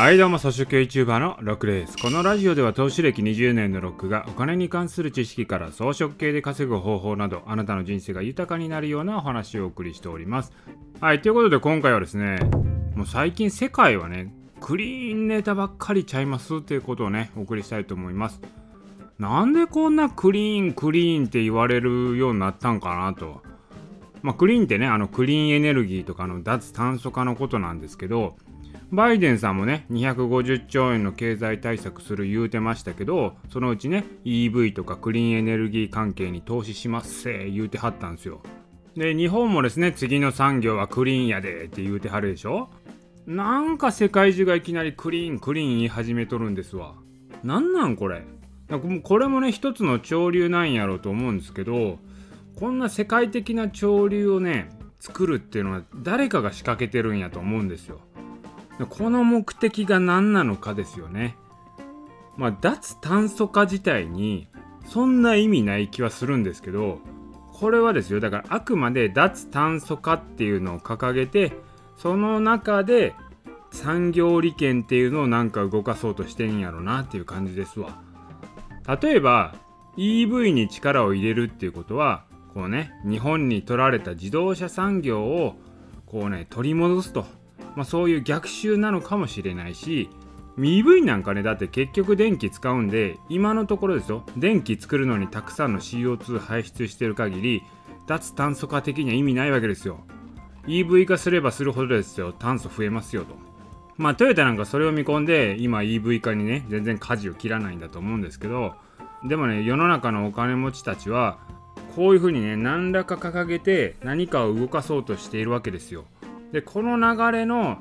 はいどうも、草食系 YouTuber のロックです。このラジオでは投資歴20年のロックがお金に関する知識から装飾系で稼ぐ方法など、あなたの人生が豊かになるようなお話をお送りしております。はい、ということで今回はですね、もう最近世界はね、クリーンネタばっかりちゃいますっていうことをね、お送りしたいと思います。なんでこんなクリーンクリーンって言われるようになったんかなと。まあ、クリーンってね、あのクリーンエネルギーとかの脱炭素化のことなんですけど、バイデンさんもね、250兆円の経済対策する言うてましたけど、そのうちね、EV とかクリーンエネルギー関係に投資しますせ言うてはったんですよ。で、日本もですね、次の産業はクリーンやでって言うてはるでしょなんか世界中がいきなりクリーンクリーン言い始めとるんですわ。なんなんこれこれもね、一つの潮流なんやろうと思うんですけど、こんな世界的な潮流をね、作るっていうのは誰かが仕掛けてるんやと思うんですよ。この目的が何なのかですよね。まあ、脱炭素化自体にそんな意味ない気はするんですけど、これはですよ、だからあくまで脱炭素化っていうのを掲げて、その中で産業利権っていうのをなんか動かそうとしてんやろなっていう感じですわ。例えば EV に力を入れるっていうことは、こうね、日本に取られた自動車産業をこうね、取り戻すと。まあ、そういう逆襲なのかもしれないし EV なんかねだって結局電気使うんで今のところですよ。電気作るのにたくさんの CO2 排出してる限り脱炭素化的には意味ないわけですよ。EV 化すればするほどですよ。炭素増えますよと。まあトヨタなんかそれを見込んで今 EV 化にね全然舵を切らないんだと思うんですけどでもね世の中のお金持ちたちはこういうふうにね何らか掲げて何かを動かそうとしているわけですよ。でこの流れの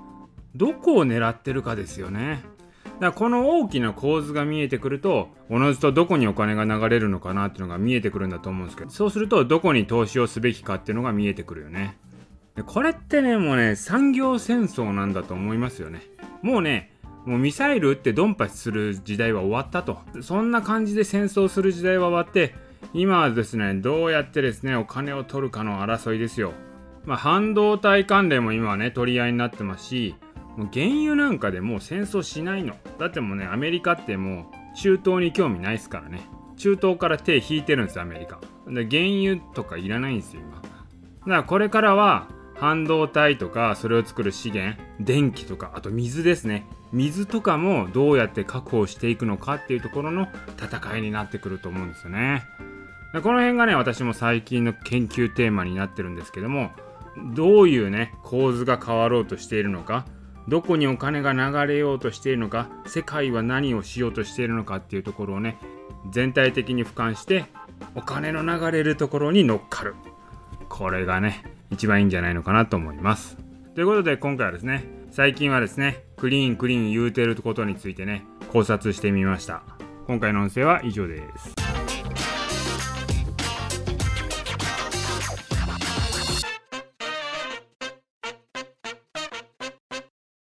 どこを狙ってるかですよね。だからこの大きな構図が見えてくるとおのずとどこにお金が流れるのかなっていうのが見えてくるんだと思うんですけどそうするとどこに投資をすべきかっていうのが見えてくるよね。でこれってねもうね産業戦争なんだと思いますよね。もうねもうミサイル撃ってドンパチする時代は終わったと。そんな感じで戦争する時代は終わって今はですねどうやってですねお金を取るかの争いですよ。まあ、半導体関連も今はね取り合いになってますしもう原油なんかでもう戦争しないの。だってもうねアメリカってもう中東に興味ないですからね。中東から手引いてるんですアメリカ。で原油とかいらないんですよ今。だからこれからは半導体とかそれを作る資源電気とかあと水ですね。水とかもどうやって確保していくのかっていうところの戦いになってくると思うんですよね。この辺がね私も最近の研究テーマになってるんですけどもどういうね構図が変わろうとしているのかどこにお金が流れようとしているのか世界は何をしようとしているのかっていうところをね全体的に俯瞰してお金の流れるところに乗っかる。これがね一番いいんじゃないのかなと思います。ということで今回はですね最近はですねクリーンクリーン言うてることについてね考察してみました。今回の音声は以上です。